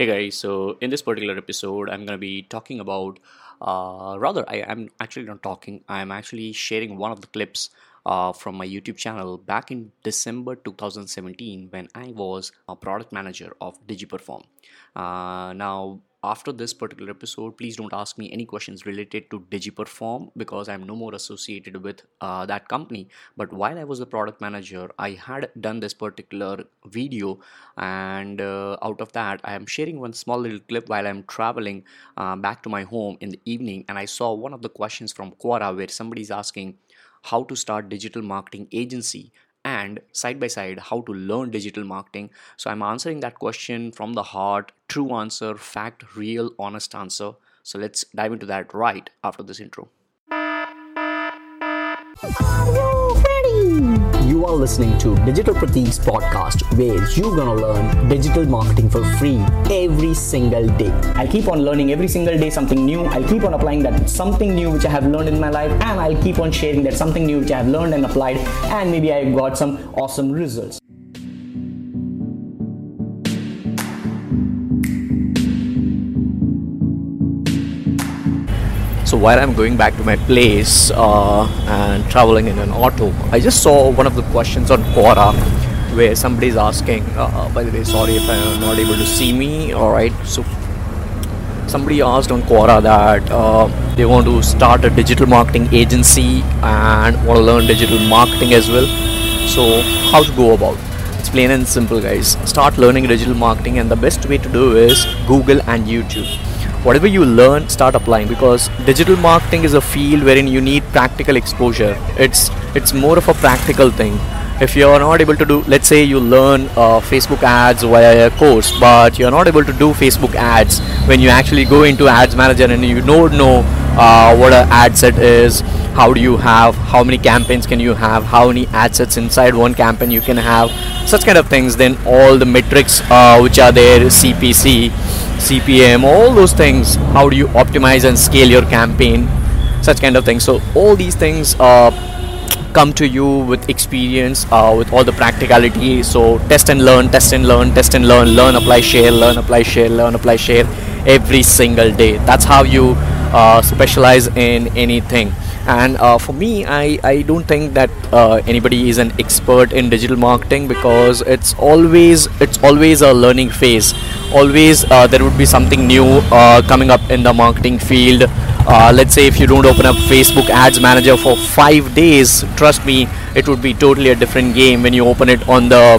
Hey guys, so in this particular episode, I'm going to be talking about, uh, rather, I am actually not talking, I'm actually sharing one of the clips uh, from my YouTube channel back in December 2017 when I was a product manager of DigiPerform. Uh, now, after this particular episode please don't ask me any questions related to digiperform because i'm no more associated with uh, that company but while i was a product manager i had done this particular video and uh, out of that i am sharing one small little clip while i'm traveling uh, back to my home in the evening and i saw one of the questions from quora where somebody is asking how to start digital marketing agency and side by side how to learn digital marketing. So i'm answering that question from the heart true answer fact real honest answer. So let's dive into that right after this intro listening to Digital Pratik's podcast where you're gonna learn digital marketing for free every single day. I'll keep on learning every single day something new. I'll keep on applying that something new which I have learned in my life and I'll keep on sharing that something new which I have learned and applied and maybe I got some awesome results. So while I'm going back to my place uh, and traveling in an auto, I just saw one of the questions on Quora where somebody's asking, uh, uh, by the way, sorry if I'm not able to see me. All right, so somebody asked on Quora that uh, they want to start a digital marketing agency and want to learn digital marketing as well. So how to go about? It's plain and simple, guys. Start learning digital marketing, and the best way to do is Google and YouTube whatever you learn start applying because digital marketing is a field wherein you need practical exposure. It's it's more of a practical thing. If you are not able to do let's say you learn uh, facebook ads via a course but you're not able to do facebook ads when you actually go into ads manager and you don't know uh, what an ad set is how do you have how many campaigns can you have how many ad sets inside one campaign you can have such kind of things. Then all the metrics uh, which are there cpc CPM, all those things. How do you optimize and scale your campaign? Such kind of things. So all these things uh, come to you with experience, uh, with all the practicality. So test and learn, test and learn, test and learn, learn, apply, share, learn, apply, share, learn, apply, share every single day. That's how you uh, specialize in anything and uh, for me I, I don't think that uh, anybody is an expert in digital marketing because it's always it's always a learning phase. Always uh, there would be something new uh, coming up in the marketing field. Uh, let's say if you don't open up facebook ads manager for five days trust me it would be totally a different game when you open it on the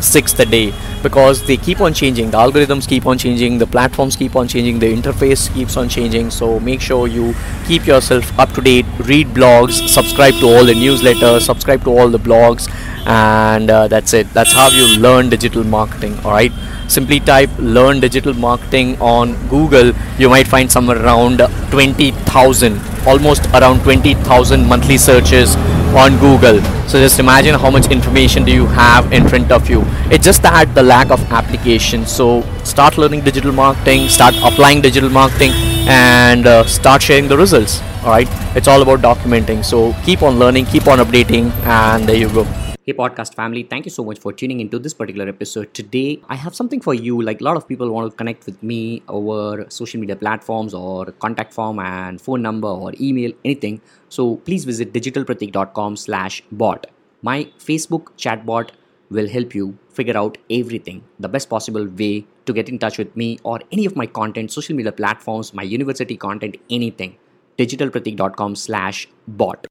sixth day because they keep on changing. The algorithms keep on changing. The platforms keep on changing. The interface keeps on changing. So make sure you keep yourself up to date. Read blogs. Subscribe to all the newsletters. Subscribe to all the blogs. And uh, that's it. That's how you learn digital marketing. All right? Simply type learn digital marketing on google. You might find somewhere around 20000 almost around 20000 monthly searches on Google. So just imagine how much information do you have in front of you. It's just that the lack of application. So start learning digital marketing, start applying digital marketing, and uh, start sharing the results. All right, it's all about documenting. So keep on learning, keep on updating, and there you go. Hey, podcast family, thank you so much for tuning into this particular episode. Today, I have something for you. Like a lot of people want to connect with me over social media platforms or contact form and phone number or email, anything. So please visit digitalpratik.com slash bot. My Facebook chatbot will help you figure out everything, the best possible way to get in touch with me or any of my content, social media platforms, my university content, anything. digitalpratik.com slash bot.